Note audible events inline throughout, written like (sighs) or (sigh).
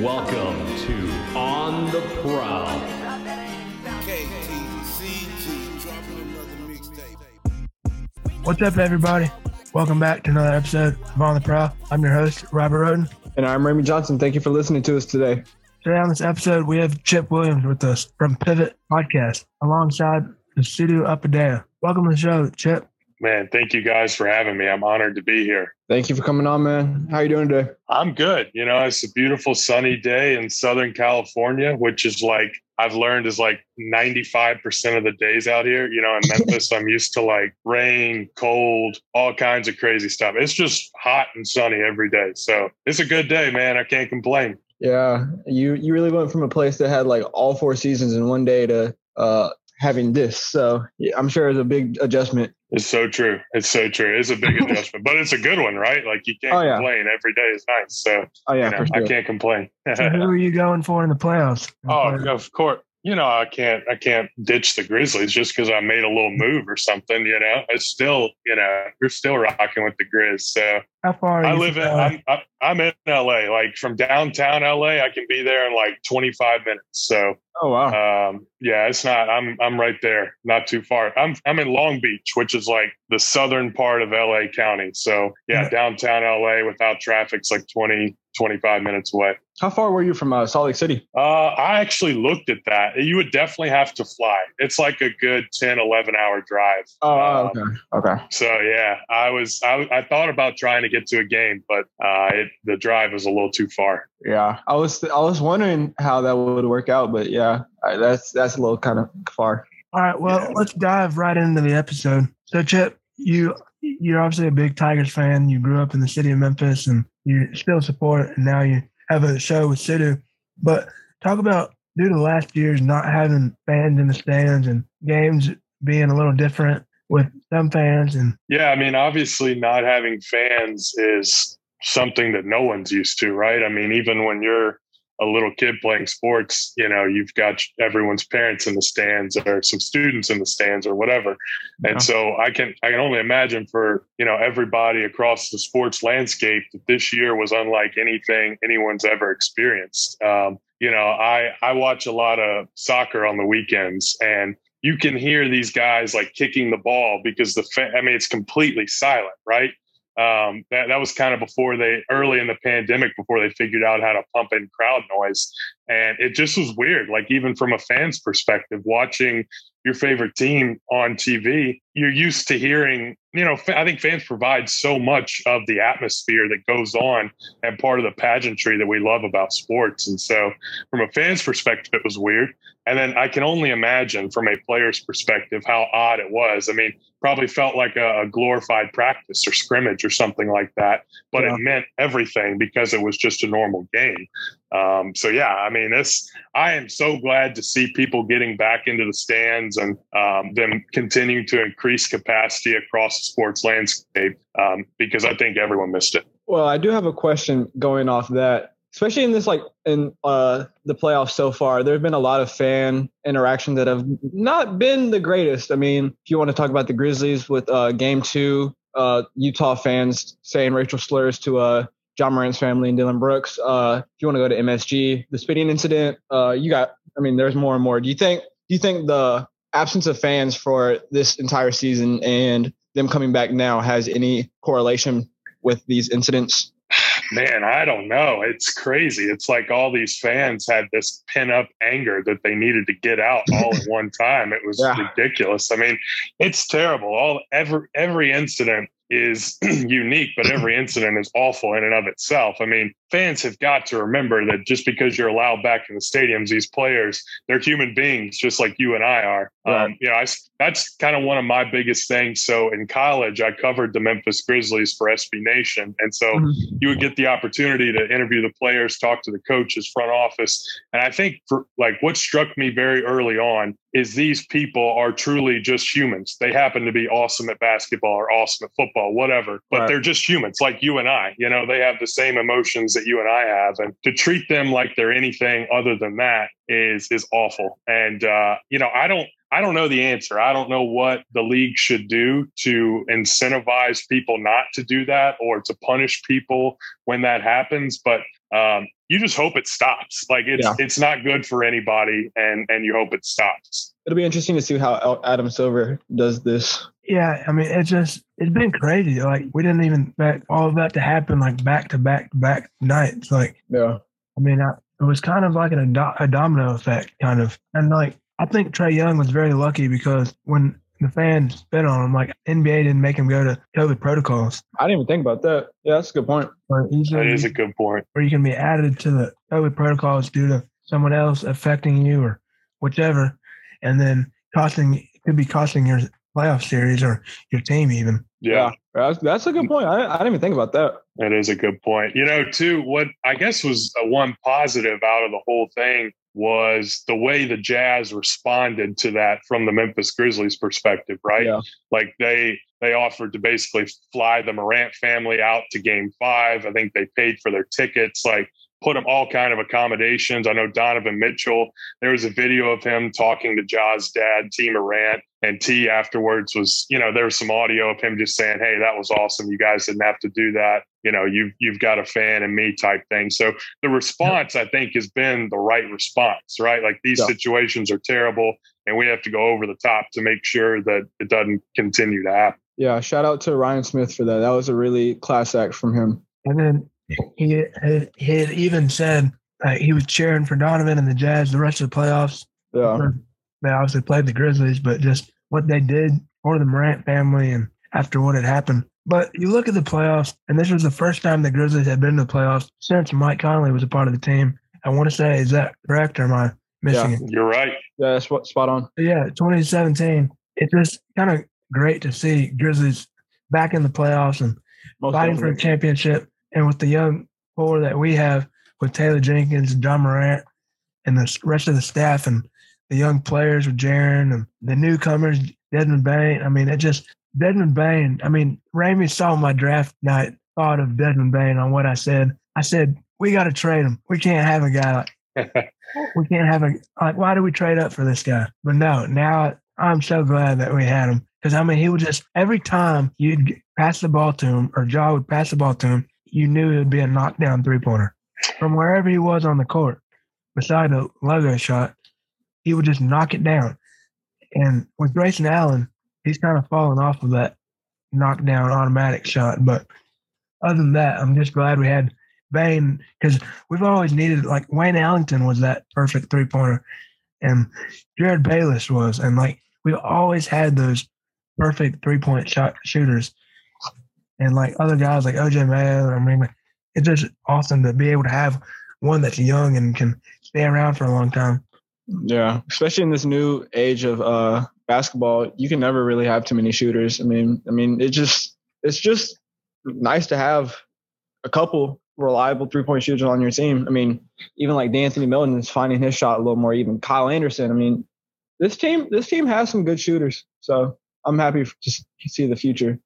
Welcome to On the Prowl. What's up, everybody? Welcome back to another episode of On the Prowl. I'm your host, Robert Roden. And I'm Remy Johnson. Thank you for listening to us today. Today on this episode, we have Chip Williams with us from Pivot Podcast alongside the studio Upadea. Welcome to the show, Chip. Man, thank you guys for having me. I'm honored to be here. Thank you for coming on, man. How you doing today? I'm good. You know, it's a beautiful sunny day in Southern California, which is like I've learned is like 95% of the days out here. You know, in Memphis, I'm used to like rain, cold, all kinds of crazy stuff. It's just hot and sunny every day. So it's a good day, man. I can't complain. Yeah, you you really went from a place that had like all four seasons in one day to uh, having this. So yeah, I'm sure it's a big adjustment. It's so true. It's so true. It's a big (laughs) adjustment, but it's a good one, right? Like you can't Oh, yeah. complain. Every day is nice. So Oh yeah, you know, sure. I can't complain. So who are you going for in the playoffs? Oh, of course. You know, I can't I can't ditch the Grizzlies just because I made a little move or something. You know, it's still you know we're still rocking with the Grizz. So How far are I live in I'm, I'm in LA. Like from downtown LA, I can be there in like 25 minutes. So Oh wow. um, yeah, it's not. I'm I'm right there, not too far. I'm I'm in Long Beach, which is like the southern part of LA County. So yeah, Yeah. downtown LA without traffic's like 20 25 minutes away. How far were you from uh, Salt Lake City? Uh, I actually looked at that. You would definitely have to fly. It's like a good 10, 11 hour drive. Oh, Um, okay. Okay. So yeah, I was, I, I thought about trying to get to a game, but, uh, it, the drive was a little too far. Yeah, I was I was wondering how that would work out, but yeah, I- that's that's a little kind of far. All right, well, Yeah. let's dive right into the episode. So, Chip, you you're obviously a big Tigers fan. You grew up in the city of Memphis, and you still support. And now you have a show with Sidhu. But talk about due to last year's not having fans in the stands and games being a little different with some fans, and Yeah. I mean, obviously not having fans is something that no one's used to, right? I mean, even when you're a little kid playing sports, you know, you've got everyone's parents in the stands or some students in the stands or whatever. Yeah. And so I can I can only imagine for you know everybody across the sports landscape that this year was unlike anything anyone's ever experienced. Um, you know, I I watch a lot of soccer on the weekends, and you can hear these guys like kicking the ball because the fa- I mean it's completely silent, right? Um, that that was kind of before they early in the pandemic before they figured out how to pump in crowd noise, and it just was weird. Like even from a fan's perspective, watching your favorite team on TV, you're used to hearing, you know, I think fans provide so much of the atmosphere that goes on and part of the pageantry that we love about sports. And so, from a fan's perspective, it was weird. And then I can only imagine from a player's perspective how odd it was. I mean, probably felt like a, a glorified practice or scrimmage or something like that, but Yeah. it meant everything because it was just a normal game. Um, so yeah, I mean, this I am so glad to see people getting back into the stands and um, them continuing to increase capacity across the sports landscape um, because I think everyone missed it. Well, I do have a question going off that, especially in this like in uh the playoffs so far. There have been a lot of fan interaction that have not been the greatest. I mean, if you want to talk about the Grizzlies with uh game two, uh Utah fans saying racial slurs to uh Ja Morant's family and Dillon Brooks. Uh if you want to go to MSG, the spitting incident, uh you got I mean, there's more and more. Do you think do you think the absence of fans for this entire season and them coming back now has any correlation with these incidents? Man, I don't know. It's crazy. It's like all these fans had this pent up anger that they needed to get out all at (laughs) one time. It was Yeah. ridiculous. I mean, it's terrible. All every every incident is (clears throat) unique, but every (clears throat) incident is awful in and of itself. I mean, fans have got to remember that just because you're allowed back in the stadiums, these players, they're human beings just like you and I are. Right. Um, you know, I, that's kind of one of my biggest things. So in college, I covered the Memphis Grizzlies for SB Nation. And so Mhm. you would get the opportunity to interview the players, talk to the coaches, front office. And I think for like what struck me very early on is these people are truly just humans. They happen to be awesome at basketball or awesome at football, whatever, but Right. they're just humans like you and I. You know, they have the same emotions that you and I have. And to treat them like they're anything other than that is is awful. And uh, you know, I don't I don't know the answer. I don't know what the league should do to incentivize people not to do that or to punish people when that happens. But Um, you just hope it stops. Like it's Yeah. it's not good for anybody, and and you hope it stops. It'll be interesting to see how Adam Silver does this. Yeah, I mean, it's just it's been crazy. Like we didn't even expect all of that to happen like back to back to back nights. Like Yeah. I mean, I, it was kind of like an, a, a domino effect, kind of. And like I think Trae Young was very lucky because when the fans spit on him, like NBA didn't make him go to COVID protocols. I didn't even think about that. Yeah, that's a good point. Or That easily, is a good point. or you can be added to the COVID protocols due to someone else affecting you or whichever, and then costing could be costing your playoff series or your team even. Yeah. That's, that's a good point. I, I didn't even think about that. That is a good point. You know, too, what I guess was a one positive out of the whole thing was the way the Jazz responded to that from the Memphis Grizzlies perspective, right? Yeah. Like they they offered to basically fly the Morant family out to game 5. I think they paid for their tickets like put them all kind of accommodations. I know Donovan Mitchell, there was a video of him talking to Ja's dad, Tee Morant, and Tee afterwards was, you know, there was some audio of him just saying, Hey, that was awesome. You guys didn't have to do that. You know, you've you've got a fan in me type thing. So the response, I think, has been the right response, right? Like these Yeah. situations are terrible and we have to go over the top to make sure that it doesn't continue to happen. Yeah. Shout out to Ryan Smith for that. That was a really class act from him. And then he had, he had even said uh, he was cheering for Donovan and the Jazz the rest of the playoffs. Yeah. They obviously played the Grizzlies, but just what they did for the Morant family and after what had happened. But you look at the playoffs, and this was the first time the Grizzlies had been to the playoffs since Mike Conley was a part of the team. I want to say, is that correct or am I missing Yeah. it? You're right. Yeah. That's what, spot on. But yeah, 2017. It's just kind of great to see Grizzlies back in the playoffs and Most fighting for a championship. And with the young core that we have with Taylor Jenkins and Ja Morant and the rest of the staff and the young players with Jaren and the newcomers, Desmond Bane. I mean, it just, Desmond Bane. I mean, Ramey saw my draft night, thought of Desmond Bane on what I said. I said, we got to trade him. We can't have a guy like, (laughs) we can't have a, like, why do we trade up for this guy? But no, now I'm so glad that we had him. Because, I mean, he would just, every time you'd pass the ball to him or Ja would pass the ball to him, you knew it would be a knockdown three pointer from wherever he was on the court. Beside the logo shot, he would just knock it down. And with Grayson Allen, he's kind of fallen off of that knockdown automatic shot. But other than that, I'm just glad we had Bane because we've always needed like Wayne Ellington was that perfect three pointer, and Jerryd Bayless was, and like we always had those perfect three point shot shooters, and like other guys like OJ Mayo. I mean, it's just awesome to be able to have one that's young and can stay around for a long time. Yeah, especially in this new age of uh, basketball, you can never really have too many shooters. I mean, I mean, it just it's just nice to have a couple reliable three point shooters on your team. I mean, even like De'Anthony Melton is finding his shot a little more even. Kyle Anderson. I mean, this team this team has some good shooters, so I'm happy to see the future.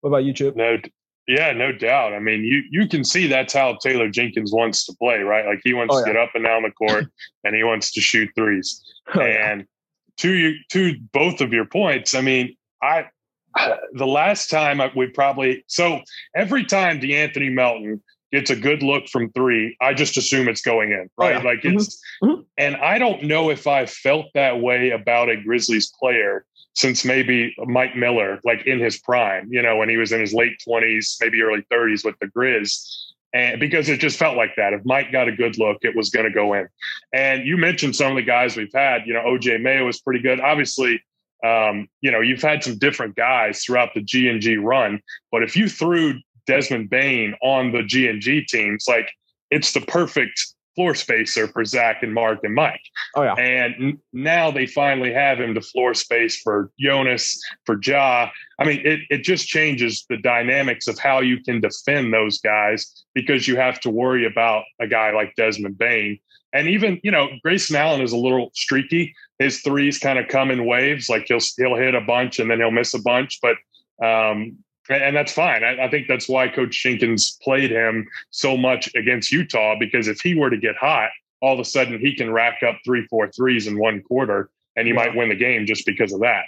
What about you, Chip? No, yeah, no doubt. I mean, you you can see that's how Taylor Jenkins wants to play, right? Like he wants Oh, to get up and down the court, (laughs) and he wants to shoot threes. Oh, And to you, to both of your points, I mean, I (sighs) the last time I, we probably so every time De'Anthony Melton gets a good look from three, I just assume it's going in, Oh, right? yeah. Like Mhm. it's, Mhm. and I don't know if I felt that way about a Grizzlies player since maybe Mike Miller, like in his prime, you know, when he was in his late twenties, maybe early thirties with the Grizz. And because it just felt like that. If Mike got a good look, it was going to go in. And you mentioned some of the guys we've had. You know, OJ Mayo was pretty good. Obviously, um, you know, you've had some different guys throughout the G and G run. But if you threw Desmond Bane on the G and G teams, like it's the perfect floor spacer for Zach and Marc and Mike. Oh yeah, And n- now they finally have him to floor space for Jonas, for Ja. I mean, it, it just changes the dynamics of how you can defend those guys because you have to worry about a guy like Desmond Bane. And even, you know, Grayson Allen is a little streaky. His threes kind of come in waves. Like he'll he'll hit a bunch and then he'll miss a bunch. But um, and, that's fine. I, I think that's why Coach Jenkins played him so much against Utah because if he were to get hot, all of a sudden he can rack up three, four threes in one quarter, and you Yeah. might win the game just because of that.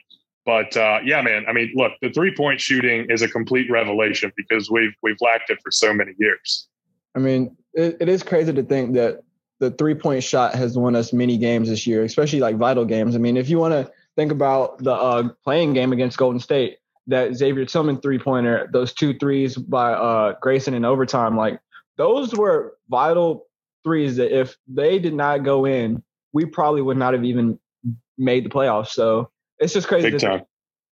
But uh, yeah, man. I mean, look, the three point shooting is a complete revelation because we've we've lacked it for so many years. I mean, it, it is crazy to think that the three point shot has won us many games this year, especially like vital games. I mean, if you want to think about the uh, playing game against Golden State, that Xavier Tillman three pointer, those two threes by uh, Grayson in overtime, like those were vital threes that if they did not go in, we probably would not have even made the playoffs. So it's just crazy. Big to time. think,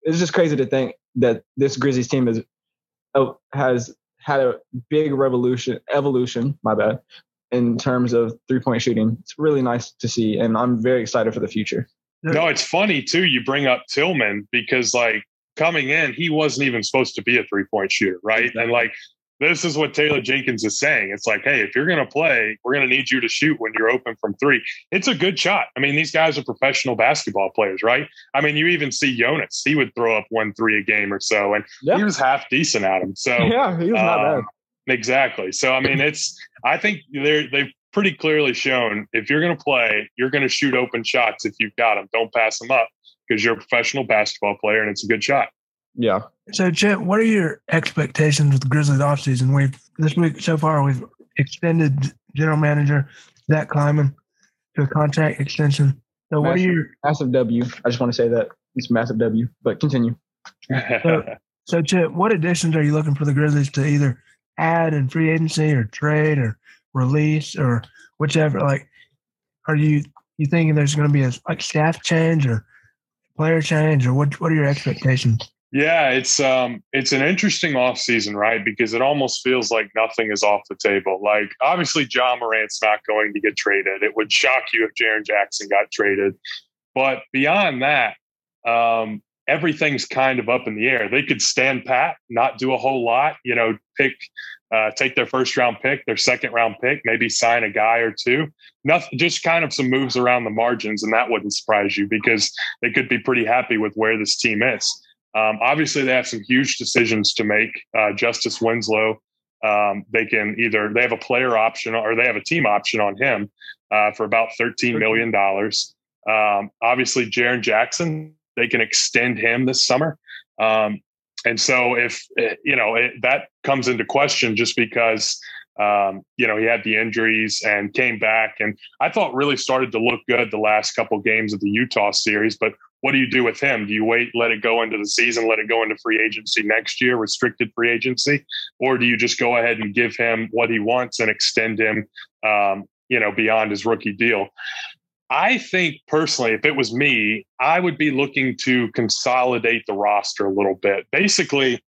it's just crazy to think that this Grizzlies team is oh, has had a big revolution, evolution. My bad. In terms of three point shooting, it's really nice to see, and I'm very excited for the future. No, it's funny too. You bring up Tillman because like coming in, he wasn't even supposed to be a three point shooter, right? And like this is what Taylor Jenkins is saying. It's like, hey, if you're going to play, we're going to need you to shoot when you're open from three. It's a good shot. I mean, these guys are professional basketball players, right? I mean, you even see Jonas; he would throw up one three a game or so, and Yeah. he was half decent at them. So yeah, he was not bad. um, Exactly. So I mean, it's I think they're they've pretty clearly shown if you're going to play, you're going to shoot open shots if you've got them. Don't pass them up because you're a professional basketball player and it's a good shot. Yeah. So, Chet, what are your expectations with the Grizzlies offseason? We've this week so far we've extended general manager Zach Kleiman to a contract extension. So, what are Massive. your Massive W. I just want to say that it's massive W. But continue. so Chet? What additions are you looking for the Grizzlies to either add in free agency or trade or release or whichever? Like, are you you thinking there's going to be a like staff change or player change or what? What are your expectations? Yeah, it's um it's an interesting offseason, right? Because it almost feels like nothing is off the table. Like obviously Ja Morant's not going to get traded. It would shock you if Jaren Jackson got traded. But beyond that, um, everything's kind of up in the air. They could stand pat, not do a whole lot, you know, pick uh, take their first round pick, their second round pick, maybe sign a guy or two. Nothing, just kind of some moves around the margins, and that wouldn't surprise you because they could be pretty happy with where this team is. Um, obviously, they have some huge decisions to make. Uh, Justice Winslow, um, they can either they have a player option or they have a team option on him uh, for about thirteen million dollars. Um, obviously, Jaren Jackson, they can extend him this summer. Um, and so, if eh, you know it, that comes into question, just because um, you know he had the injuries and came back, and I thought really started to look good the last couple games of the Utah series, but what do you do with him? Do you wait, let it go into the season, let it go into free agency next year, restricted free agency, or do you just go ahead and give him what he wants and extend him, um, you know, beyond his rookie deal? I think personally, if it was me, I would be looking to consolidate the roster a little bit. Basically,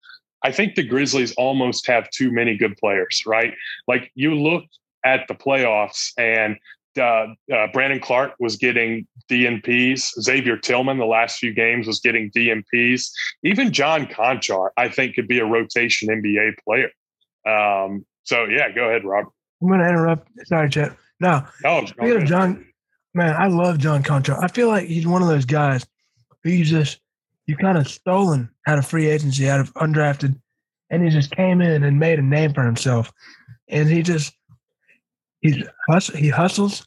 I think the Grizzlies almost have too many good players, right? Like you look at the playoffs and uh, uh, Brandon Clarke was getting DNPs. Xavier Tillman, the last few games, was getting DNPs. Even John Konchar, I think, could be a rotation NBA player. Um, so, yeah, go ahead, Robert. I'm going to interrupt. Sorry, Chet. No, Oh, Speaking of John, man, I love John Konchar. I feel like he's one of those guys you just you kind of stolen out of free agency, out of undrafted, and he just came in and made a name for himself. And he just he's he hustles,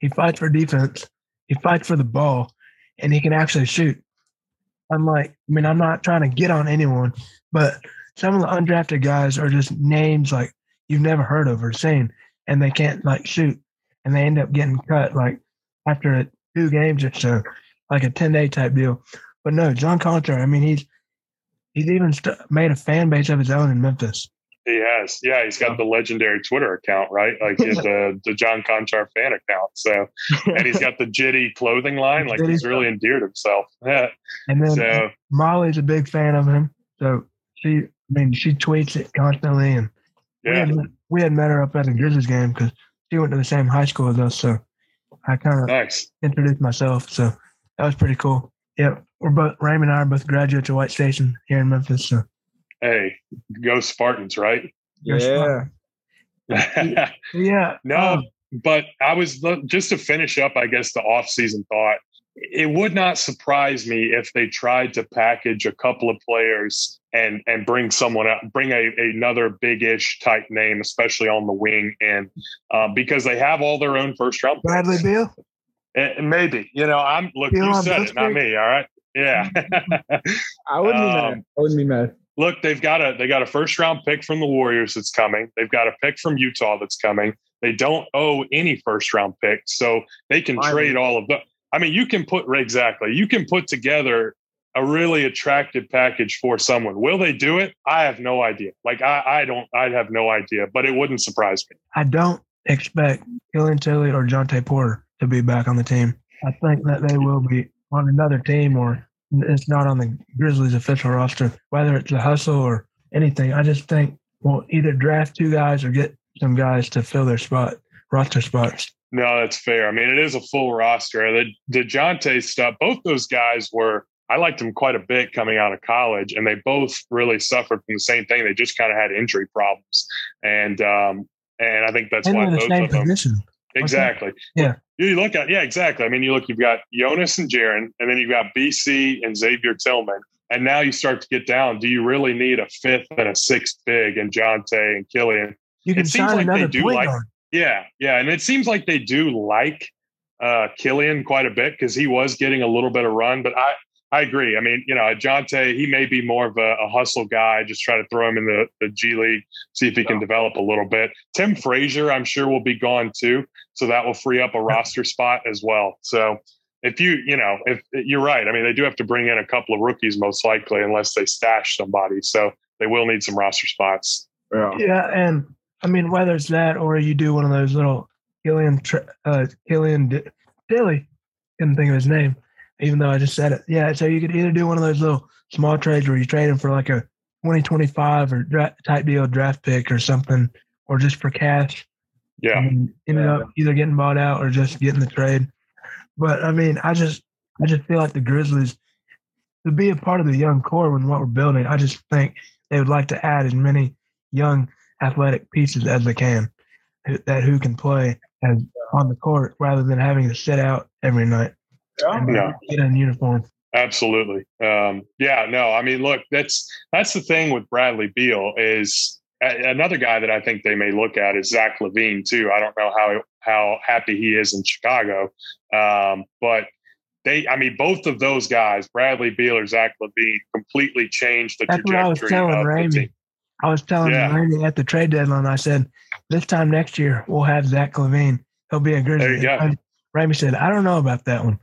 he fights for defense, he fights for the ball, and he can actually shoot. I'm like, I mean, I'm not trying to get on anyone, but some of the undrafted guys are just names like you've never heard of or seen, and they can't like shoot and they end up getting cut like after two games or so, like a ten day type deal. But no, John Konchar, I mean, he's he's even st- made a fan base of his own in Memphis. He has. Yeah, he's got the legendary Twitter account, right? Like (laughs) the, the John Konchar fan account. So, and he's got the Jitty clothing line. Like he's really endeared himself. (laughs) Yeah. And then So, Molly's a big fan of him, so she, I mean, she tweets it constantly, and we, yeah. had, we had met her up at the Grizzlies game because she went to the same high school as us. So I kind of Nice. introduced myself. So that was pretty cool. Yep. we're both Raymond and I are both graduates of White Station here in Memphis. So Hey, go Spartans, right? You're yeah. yeah, (laughs) no, um, but I was just to finish up, I guess, the off-season thought. It would not surprise me if they tried to package a couple of players and and bring someone out, bring a another big-ish type name, especially on the wing, and uh, because they have all their own first-round. Bradley Beal. Eh, maybe you know, I'm look. Beal You said it, not me. All right. Yeah. (laughs) I wouldn't be mad. Um, I wouldn't be mad. look, they've got a they got a first round pick from the Warriors that's coming. They've got a pick from Utah that's coming. They don't owe any first round picks, so they can Finally. trade all of them. I mean, you can put exactly. You can put together a really attractive package for someone. Will they do it? I have no idea. Like I, I don't. I'd have no idea, but it wouldn't surprise me. I don't expect Killian Tilly or Jontay Porter to be back on the team. I think that they will be on another team or it's not on the Grizzlies official roster, whether it's a hustle or anything. I just think we'll either draft two guys or get some guys to fill their spot, roster spots. No, that's fair. I mean, it is a full roster. The DeJounte stuff, both those guys were, I liked them quite a bit coming out of college, and they both really suffered from the same thing. They just kind of had injury problems. And, um, and I think that's And why both of them. position. Exactly. Yeah. You look at, yeah, exactly. I mean, you look, you've got Jonas and Jaren, and then you've got BC and Xavier Tillman. And now you start to get down. Do you really need a fifth and a sixth big and Jontay and Killian? You can It seems sign like they do point like- guard. Yeah, yeah, and it seems like they do like uh, Killian quite a bit because he was getting a little bit of run. But I, I agree. I mean, you know, Jontay, he may be more of a, a hustle guy. Just try to throw him in the, the G League, see if he can develop a little bit. Tim Frazier, I'm sure, will be gone too, so that will free up a roster spot as well. So if you, you know, if you're right, I mean, they do have to bring in a couple of rookies most likely, unless they stash somebody. So they will need some roster spots. Yeah. Yeah, and I mean whether it's that or you do one of those little Killian uh Killian D- Tilly, couldn't think of his name, even though I just said it. Yeah, so you could either do one of those little small trades where you trade him for like a 2025 or dra- type deal draft pick or something, or just for cash. Yeah. and ended Yeah. up either getting bought out or just getting the trade. But I mean, I just I just feel like the Grizzlies to be a part of the young core when what we're building. I just think they would like to add as many young athletic pieces as they can that who can play as on the court rather than having to sit out every night and Yeah. get in uniform. Absolutely. Um, yeah, no, I mean, look, that's that's the thing with Bradley Beal is a- another guy that I think they may look at is Zach LaVine too. I don't know how how happy he is in Chicago, um, but they, I mean, both of those guys, Bradley Beal or Zach LaVine, completely changed the That's what I was trajectory telling of the Ramey. Team. I was telling Yeah. Randy at the trade deadline, I said, this time next year, we'll have Zach LaVine. He'll be a Grizzly. There you go. And Ramey said, I don't know about that one.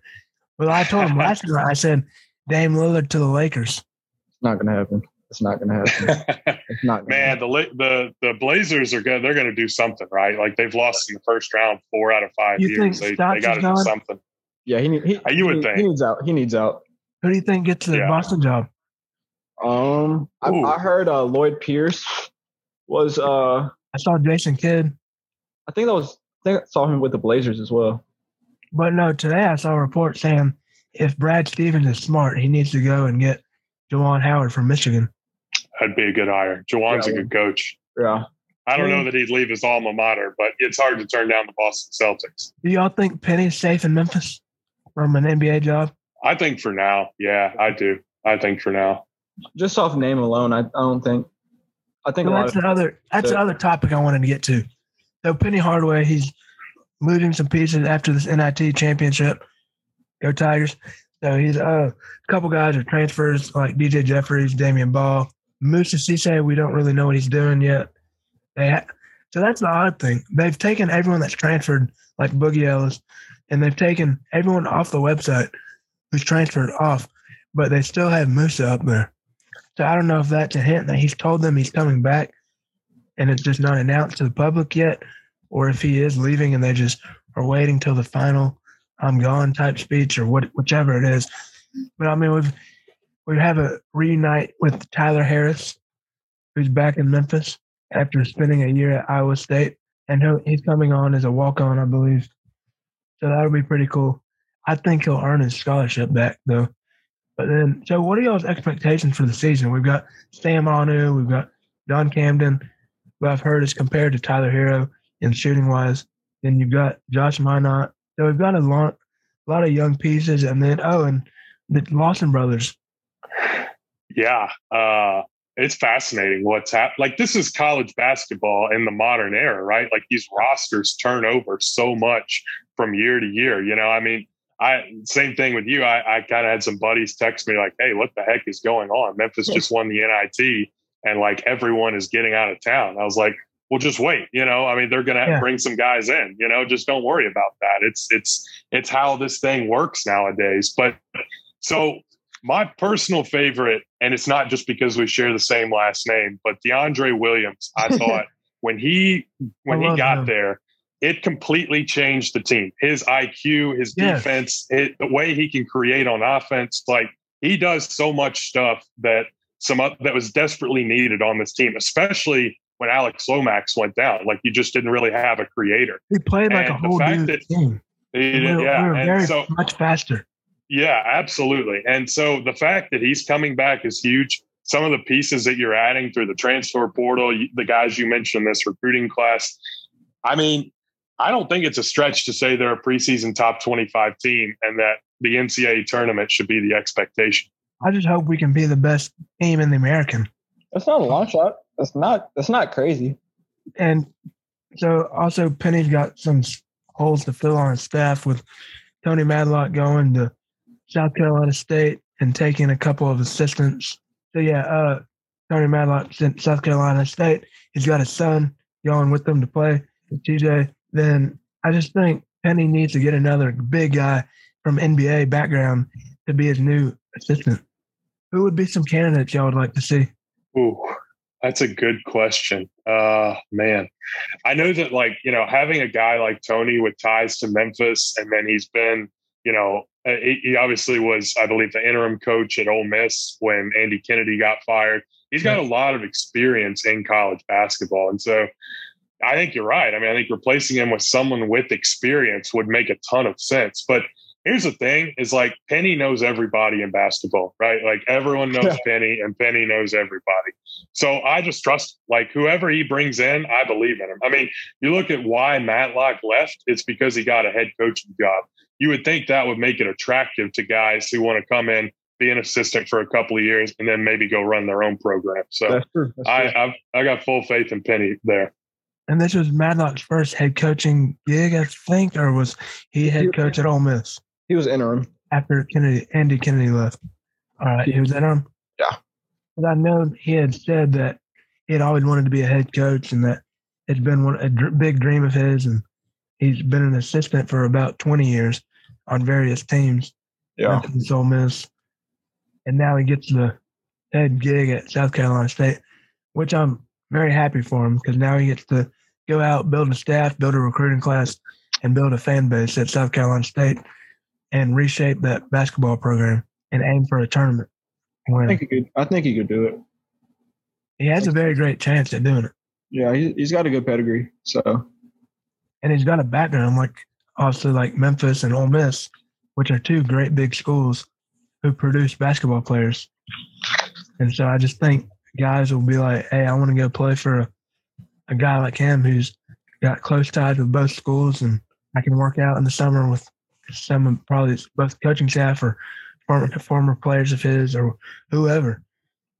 But I told him last (laughs) year, I said, Dame Lillard to the Lakers. It's not gonna happen. It's not gonna happen. (laughs) It's not. Gonna Man, the the the Blazers are good. They're going to do something, right? Like they've lost in the first round four out of five You years. think They, they got to do something. Yeah, he, need- he you would he, think. he needs out. He needs out. Who do you think gets the Yeah. Boston job? Um, I, I heard uh, Lloyd Pierce was. uh I saw Jason Kidd. I think that was. I think I saw him with the Blazers as well. But no, today I saw a report saying if Brad Stevens is smart, he needs to go and get Juwan Howard from Michigan. That'd be a good hire. Juwan's Yeah. a good coach. Yeah. I don't know that he'd leave his alma mater, but it's hard to turn down the Boston Celtics. Do y'all think Penny's safe in Memphis from an NBA job? I think for now, yeah, I do. I think for now. Just off name alone, I, I don't think. I think lot that's the other that's the other topic I wanted to get to. So Penny Hardaway, he's losing some pieces after this NIT championship. Go Tigers. So he's uh, a couple guys are transfers like DJ Jeffries, Damion Baugh, Moussa Cisse. We don't really know what he's doing yet. They ha- so that's the odd thing. They've taken everyone that's transferred, like Boogie Ellis, and they've taken everyone off the website who's transferred off, but they still have Moussa up there. So I don't know if that's a hint that he's told them he's coming back and it's just not announced to the public yet, or if he is leaving and they just are waiting till the final I'm gone type speech or what whichever it is. But I mean we've we have a reunite with Tyler Harris, who's back in Memphis after spending a year at Iowa State. And he's coming on as a walk on, I believe. So that'll be pretty cool. I think he'll earn his scholarship back though. But then, so what are y'all's expectations for the season? We've got Sam Anu, we've got Don Camden, who I've heard is compared to Tyler Herro in shooting wise. Then you've got Josh Minott. So we've got a lot, a lot of young pieces, and then oh, and the Lawson brothers. Yeah, uh, it's fascinating what's happened. Like this is college basketball in the modern era, right? Like these rosters turn over so much from year to year. You know, I mean, I same thing with you. I, I kind of had some buddies text me like, "Hey, what the heck is going on? Memphis just won the NIT, and like everyone is getting out of town." I was like, "Well, just wait. You know, I mean, they're going to Yeah. bring some guys in. You know, just don't worry about that. It's it's it's how this thing works nowadays." But so my personal favorite, and it's not just because we share the same last name, but DeAndre Williams. I (laughs) thought when he when he got him. there, it completely changed the team. His IQ, his Yes. defense, it, the way he can create on offense, like he does so much stuff that some that was desperately needed on this team, especially when Alex Lomax went down. Like you just didn't really have a creator. He played like a And the whole new that- team. He We were, yeah, we were and very so much faster. yeah, absolutely. And so the fact that he's coming back is huge. Some of the pieces that you're adding through the transfer portal, the guys you mentioned in this recruiting class. I mean, I don't think it's a stretch to say they're a preseason top 25 team and that the NCAA tournament should be the expectation. I just hope we can be the best team in the American. That's not a long shot. That's not. That's not crazy. And so also Penny's got some holes to fill on his staff with Tony Madlock going to South Carolina State and taking a couple of assistants. So yeah, uh, Tony Madlock sent South Carolina State. He's got a son going with them to play with TJ. Then I just think Penny needs to get another big guy from NBA background to be his new assistant. Who would be some candidates y'all would like to see? Ooh, that's a good question. Uh man. I know that like, you know, having a guy like Tony with ties to Memphis and then he's been, you know, uh, he he obviously was, I believe, the interim coach at Ole Miss when Andy Kennedy got fired. He's got a lot of experience in college basketball. And so I think you're right. I mean, I think replacing him with someone with experience would make a ton of sense. But here's the thing is like Penny knows everybody in basketball, right? Like everyone knows Yeah. Penny and Penny knows everybody. So I just trust like whoever he brings in, I believe in him. I mean, you look at why Madlock left, it's because he got a head coaching job. You would think that would make it attractive to guys who want to come in, be an assistant for a couple of years, and then maybe go run their own program. So That's. That's I. I've I got full faith in Penny there. And this was Madlock's first head coaching gig, I think, or was he head coach at Ole Miss he was interim. after Kennedy, Andy Kennedy left? All right, he was interim. Yeah. But I know he had said that he had always wanted to be a head coach, and that it's been one a dr- big dream of his, and he's been an assistant for about twenty years on various teams. Yeah. Memphis, Ole Miss, and now he gets the head gig at South Carolina State, which I'm very happy for him because now he gets to go out, build a staff, build a recruiting class, and build a fan base at South Carolina State, and reshape that basketball program and aim for a tournament. I think he could. I think he could do it. He has a very great chance at doing it, Yeah, he, he's got a good pedigree. So and he's got a background like also like Memphis and Ole Miss, which are two great big schools who produce basketball players. And so I just think guys will be like, hey, I want to go play for a, a guy like him who's got close ties with both schools, and I can work out in the summer with some of probably both coaching staff or former former players of his or whoever.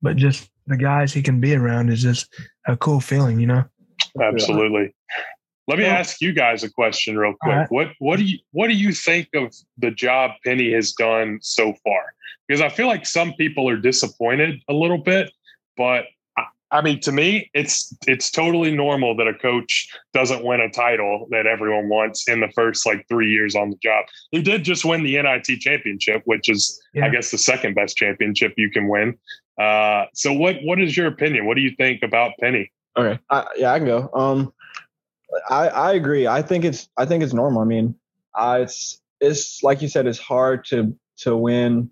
But just the guys he can be around is just a cool feeling, you know. Absolutely. Let me Well- ask you guys a question real quick. All right. What what do you what do you think of the job Penny has done so far? Because I feel like some people are disappointed a little bit, but I, I mean to me it's it's totally normal that a coach doesn't win a title that everyone wants in the first like 3 years on the job. He did just win the NIT championship, which is Yeah. I guess the second best championship you can win. Uh, so what what is your opinion? What do you think about Penny? okay, I, yeah, I can go. Um, I I agree. I think it's I think it's normal. I mean, uh, it's it's like you said, it's hard to to win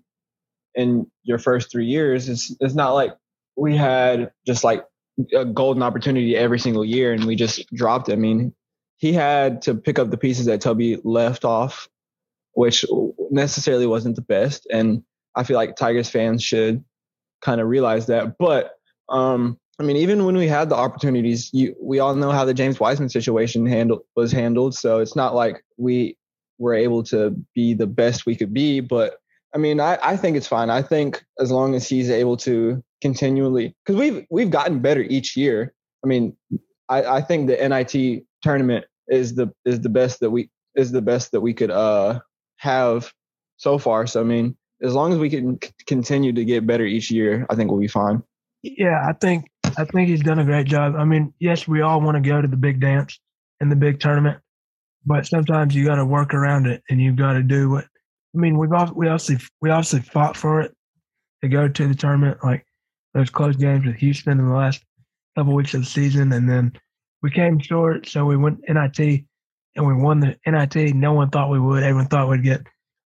in your first three years. It's it's not like we had just like a golden opportunity every single year and we just dropped it. I mean, he had to pick up the pieces that Tubby left off, which necessarily wasn't the best. And I feel like Tigers fans should kind of realize that. But um, I mean, even when we had the opportunities, you, we all know how the James Wiseman situation handled was handled. So it's not like we were able to be the best we could be. But I mean, I, I think it's fine. I think as long as he's able to continually, because we've we've gotten better each year. I mean, I, I think the NIT tournament is the is the best that we is the best that we could uh have so far. So I mean, as long as we can c- continue to get better each year, I think we'll be fine. Yeah, I think I think he's done a great job. I mean, yes, we all want to go to the big dance and the big tournament, but sometimes you got to work around it and you've got to do what. I mean, we've all, we also we also fought for it to go to the tournament, like those close games with Houston in the last couple weeks of the season, and then we came short, so we went NIT and we won the NIT. No one thought we would. Everyone thought we'd get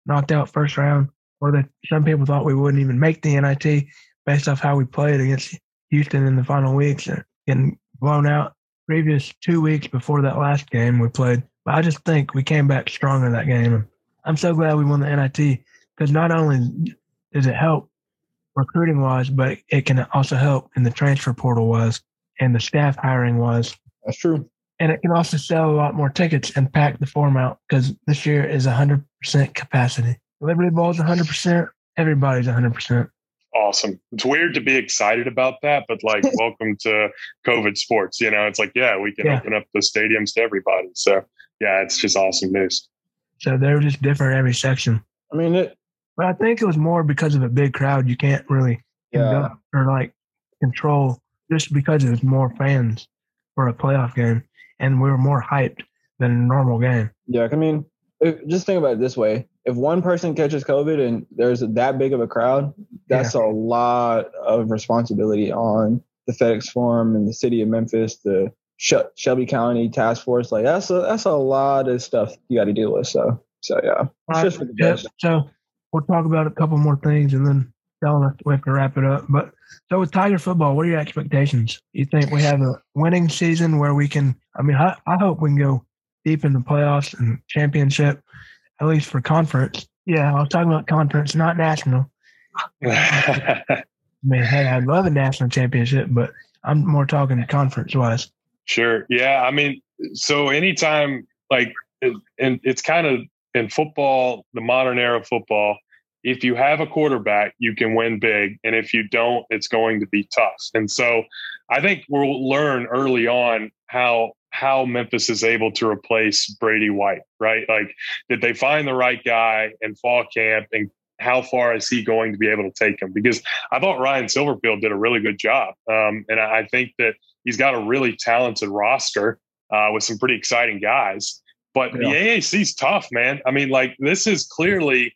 knocked out first round, or that some people thought we wouldn't even make the NIT based off how we played against Houston in the final weeks and getting blown out. Previous two weeks before that last game we played, but I just think we came back stronger that game. I'm so glad we won the NIT because not only does it help recruiting wise, but it can also help in the transfer portal wise and the staff hiring wise. That's true. And it can also sell a lot more tickets and pack the form out because this year is 100% capacity. Liberty Bowl is 100%. Everybody's 100%. Awesome. It's weird to be excited about that, but like, (laughs) welcome to COVID sports. You know, it's like, yeah, we can Yeah. open up the stadiums to everybody. So, yeah, it's just awesome news. So they're just different every section. I mean, it, But I think it was more because of a big crowd. You can't really yeah, or like control just because there's more fans for a playoff game, and we were more hyped than a normal game. yeah. I mean, if, just think about it this way: if one person catches COVID and there's that big of a crowd, that's a lot of responsibility on the FedEx Forum and the city of Memphis, the Shelby County Task Force. Like that's a that's a lot of stuff you got to deal with. So, so yeah, Right. just for the Yep. So we'll talk about a couple more things, and then telling us we have to wrap it up. But so with Tiger football, what are your expectations? You think we have a winning season where we can? I mean, I, I hope we can go deep in the playoffs and championship, at least for conference. Yeah, I was talking about conference, not national. (laughs) I mean, hey, I'd love a national championship, but I'm more talking conference wise. Sure. Yeah. I mean, so anytime, like, and it's kind of in football, the modern era of football, if you have a quarterback, you can win big. And if you don't, it's going to be tough. And so I think we'll learn early on how how Memphis is able to replace Brady White, right? Like, did they find the right guy in fall camp and how far is he going to be able to take him? Because I thought Ryan Silverfield did a really good job. Um, and I think that he's got a really talented roster uh, with some pretty exciting guys. But the AAC's tough, man. I mean, like this is clearly,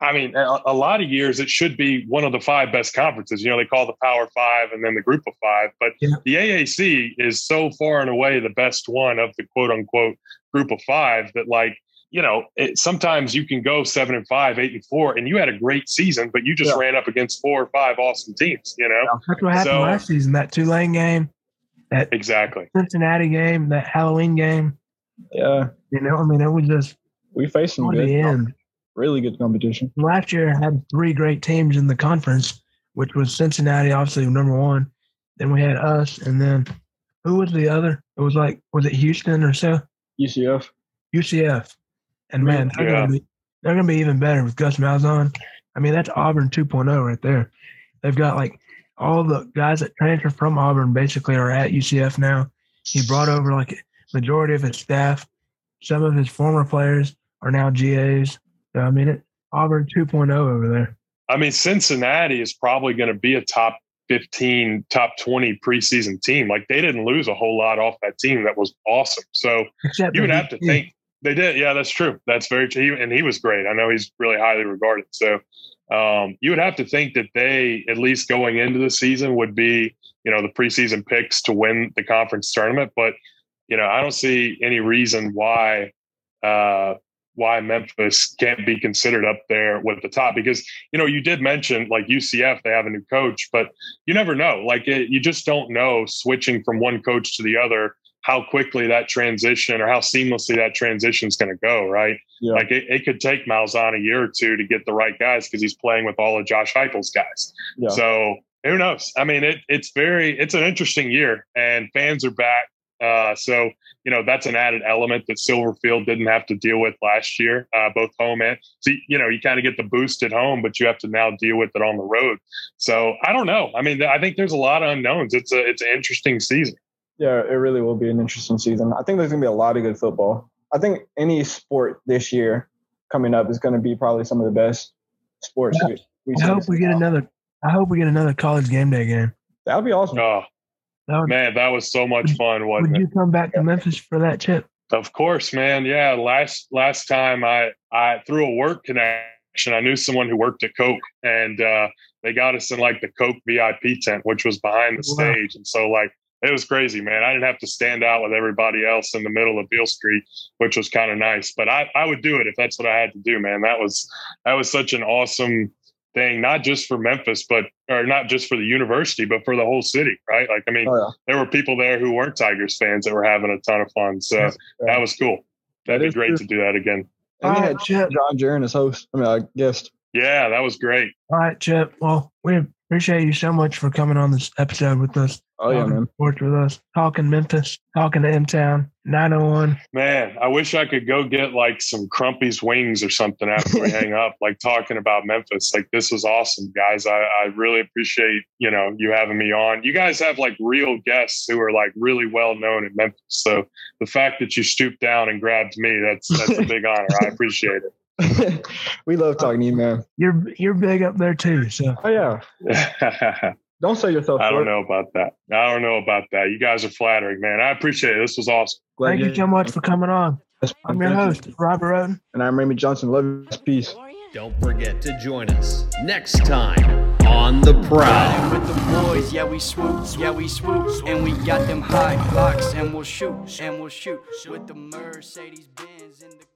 I mean, a, a lot of years it should be one of the five best conferences. You know, they call the Power Five and then the Group of Five, but Yeah. the AAC is so far and away the best one of the quote unquote Group of Five that, like, you know, it, sometimes you can go seven and five, eight and four, and you had a great season, but you just Yeah. ran up against four or five awesome teams. You know, That's what happened So- last season. That Tulane game, that exactly. Cincinnati game, that Halloween game. Yeah, You know, I mean, it was just we faced some on good, the end. really good competition. last year had three great teams in the conference, which was Cincinnati, obviously number one. Then we had us, and then who was the other? It was like was it Houston or so? UCF. UCF. And man, they're Yeah. gonna be they're gonna be even better with Gus Malzahn. I mean, that's Auburn 2.0 right there. They've got like all the guys that transferred from Auburn basically are at UCF now. He brought over like a majority of his staff. Some of his former players are now GAs. So I mean, it Auburn 2.0 over there. I mean, Cincinnati is probably going to be a top 15, top 20 preseason team. Like they didn't lose a whole lot off that team. That was awesome. So Except you would have to VP. think they did. Yeah, that's true. That's very true. And he was great. I know he's really highly regarded. So um, you would have to think that they, at least going into the season, would be, you know, the preseason picks to win the conference tournament. But, you know, I don't see any reason why uh, why Memphis can't be considered up there with the top because you know you did mention like UCF they have a new coach but you never know. Like it, you just don't know switching from one coach to the other how quickly that transition or how seamlessly that transition is going to go right? Yeah. like it, it could take Malzahn a year or two to get the right guys because he's playing with all of Josh Heupel's guys. Yeah. so who knows? I mean it, it's very it's an interesting year and fans are back uh, so you know that's an added element that Silverfield didn't have to deal with last year, uh, both home and so you know you kind of get the boost at home, but you have to now deal with it on the road. So I don't know. I mean, I think there's a lot of unknowns. It's a it's an interesting season. Yeah, it really will be an interesting season. I think there's gonna be a lot of good football. I think any sport this year coming up is going to be probably some of the best sports. Yeah. we, we I hope we get now. another. I hope we get another college game day game. That would be awesome. Oh That would, man, that was so much fun, wasn't would it? you come back to Memphis for that chip? Of course, man. Yeah, last last time I I through a work connection, I knew someone who worked at Coke, and uh, they got us in like the Coke VIP tent, which was behind the Wow. stage, and so like it was crazy, man. I didn't have to stand out with everybody else in the middle of Beale Street, which was kind of nice. But I I would do it if that's what I had to do, man. That was that was such an awesome thing, not just for Memphis, but or not just for the university, but for the whole city, right? Like, I mean, Oh, yeah. there were people there who weren't Tigers fans that were having a ton of fun. So that was cool. That'd That be great true. to do that again. And we had Chip. John Jaron as host. I mean, I guessed. Yeah, that was great. All right, Chip. Well, we appreciate you so much for coming on this episode with us. Oh yeah, talking man. sports with us, talking Memphis, talking to M Town, 901. Man, I wish I could go get like some Crumpy's wings or something after we (laughs) hang up, like talking about Memphis. Like this was awesome, guys. I, I really appreciate, you know, you having me on. You guys have like real guests who are like really well known in Memphis. So the fact that you stooped down and grabbed me, that's that's a big honor. I appreciate it. (laughs) we love talking to you, man. You're you're big up there too. So Oh yeah. (laughs) it. Don't sell yourself I short. don't know about that. I don't know about that. You guys are flattering, man. I appreciate it. This was awesome. Glad thank you so much for coming on. I'm your host, Robert Roden. And I'm Remy Johnson. Love you. Peace. Don't forget to join us next time on The Prowl. With the boys, yeah we swoop, yeah we swoop, and we got them high blocks, and we'll shoot, and we'll shoot with the Mercedes Benz in the.